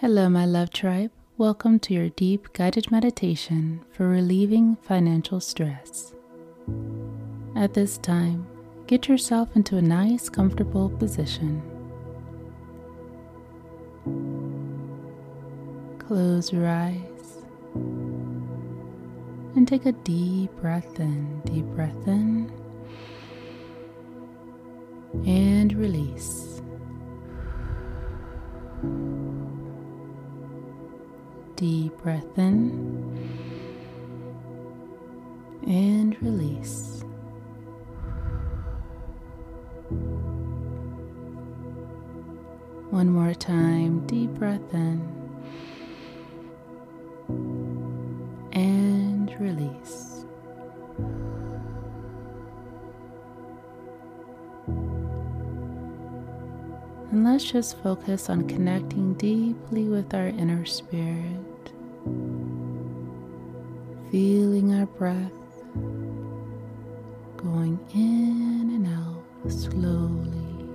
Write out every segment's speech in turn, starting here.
Hello, my love tribe. Welcome to your deep guided meditation for relieving financial stress. At this time, get yourself into a nice, comfortable position. Close your eyes and take a deep breath in. Deep breath in and release. Deep breath in and release. One more time, deep breath in and release. And let's just focus on connecting deeply with our inner spirit, feeling our breath going in and out slowly,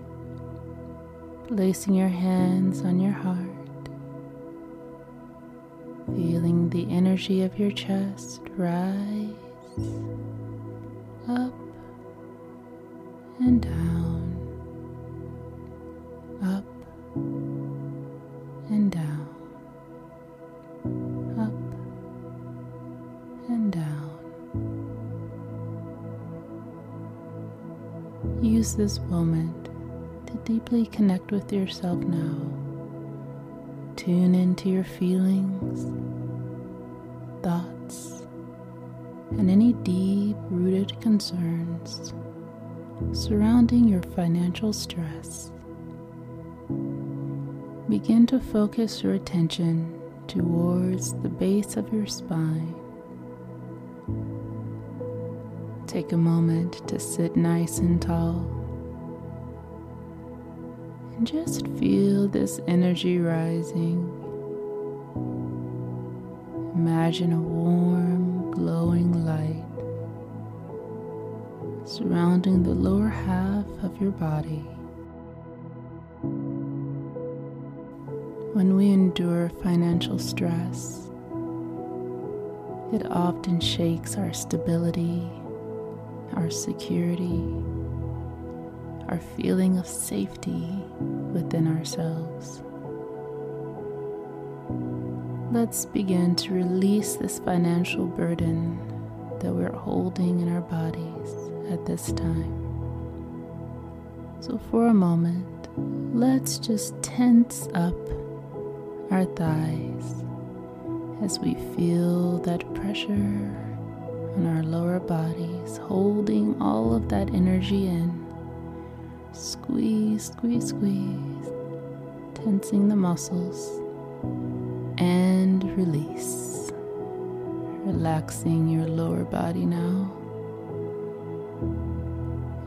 placing your hands on your heart, feeling the energy of your chest rise up Use this moment to deeply connect with yourself now. Tune into your feelings, thoughts, and any deep rooted concerns surrounding your financial stress begin to focus your attention towards the base of your spine. Take a moment to sit nice and tall and just feel this energy rising. Imagine a warm, glowing light surrounding the lower half of your body. When we endure financial stress, it often shakes our stability, our security, our feeling of safety within ourselves. Let's begin to release this financial burden that we're holding in our bodies at this time. So, for a moment, let's just tense up our thighs as we feel that pressure on our lower bodies, holding all of that energy in. Squeeze, squeeze, squeeze, tensing the muscles and release. Relaxing your lower body now.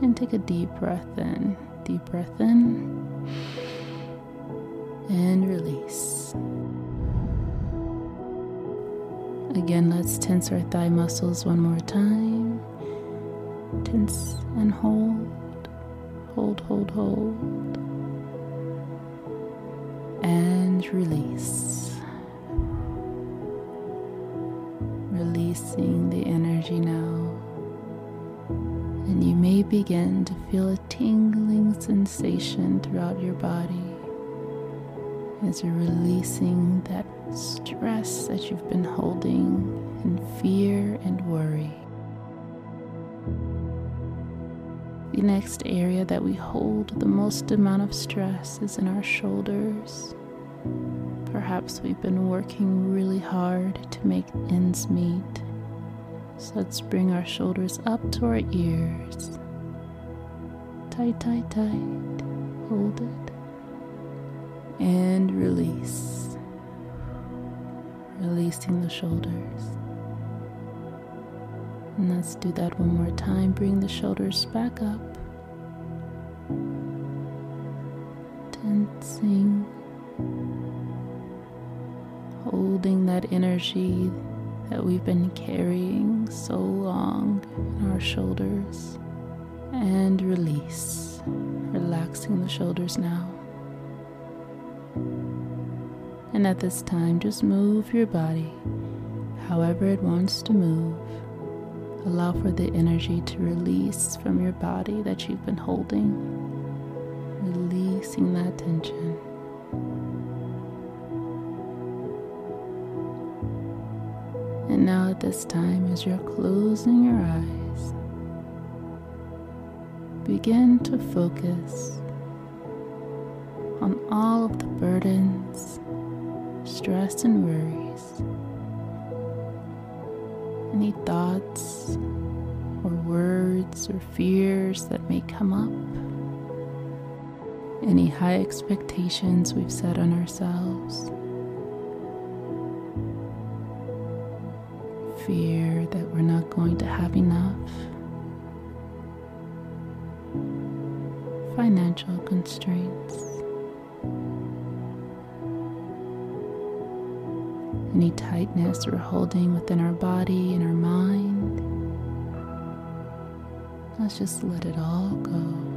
And take a deep breath in. Deep breath in and release. Again, let's tense our thigh muscles one more time. Tense and hold. Hold, hold, hold. And release. Releasing the energy now. And you may begin to feel a tingling sensation throughout your body as you're releasing that stress that you've been holding in fear and worry. The next area that we hold the most amount of stress is in our shoulders. Perhaps we've been working really hard to make ends meet. So let's bring our shoulders up to our ears. Tight, tight, tight. Hold it and release. Releasing the shoulders. And let's do that one more time. Bring the shoulders back up. Tensing. Holding that energy that we've been carrying so long in our shoulders. And release. Relaxing the shoulders now. And at this time, just move your body however it wants to move. Allow for the energy to release from your body that you've been holding, releasing that tension. And now, at this time, as you're closing your eyes, begin to focus on all of the burdens, stress, and worries. Any thoughts or words or fears that may come up, any high expectations we've set on ourselves, fear that we're not going to have enough, financial constraints. Any tightness we're holding within our body and our mind. Let's just let it all go.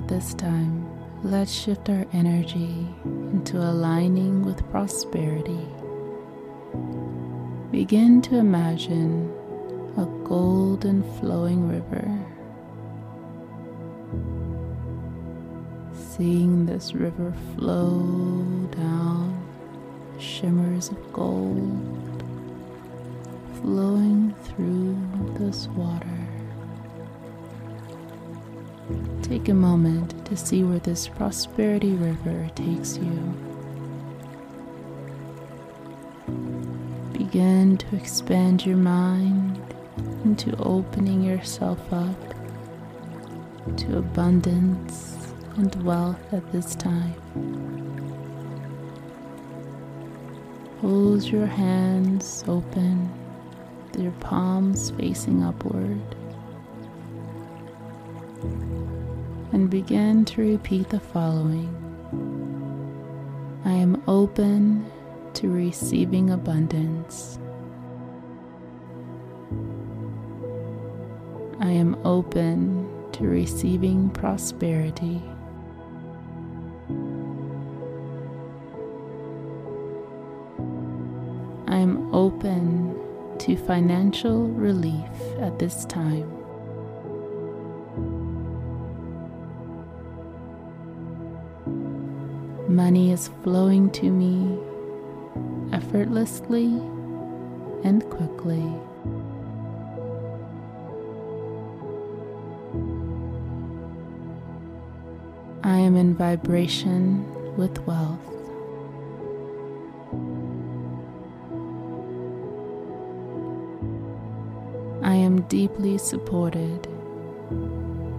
This time, let's shift our energy into aligning with prosperity. Begin to imagine a golden flowing river. Seeing this river flow down, shimmers of gold flowing through this water. Take a moment to see where this prosperity river takes you. Begin to expand your mind into opening yourself up to abundance and wealth at this time. Hold your hands open, your palms facing upward, and begin to repeat the following I am open to receiving abundance. I am open to receiving prosperity. I am open to financial relief at this time. Money is flowing to me effortlessly and quickly. I am in vibration with wealth. I am deeply supported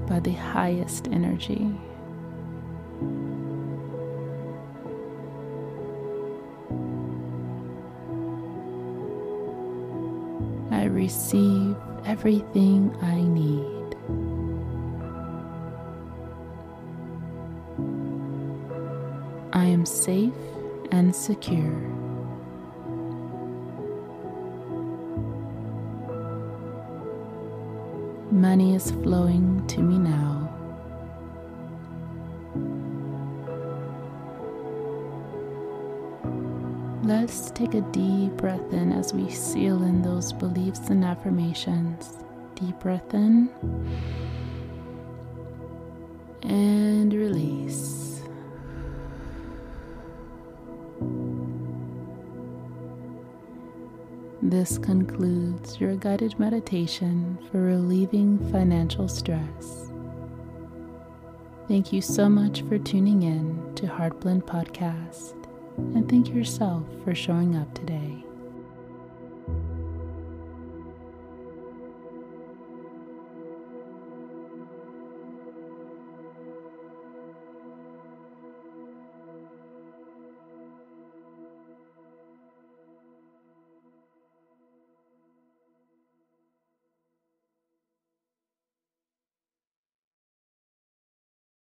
by the highest energy. I receive everything I need. I am safe and secure. Money is flowing to me now. Let's take a deep breath in as we seal in those beliefs and affirmations. Deep breath in and release. This concludes your guided meditation for relieving financial stress. Thank you so much for tuning in to Heartblend Podcast, and thank yourself for showing up today.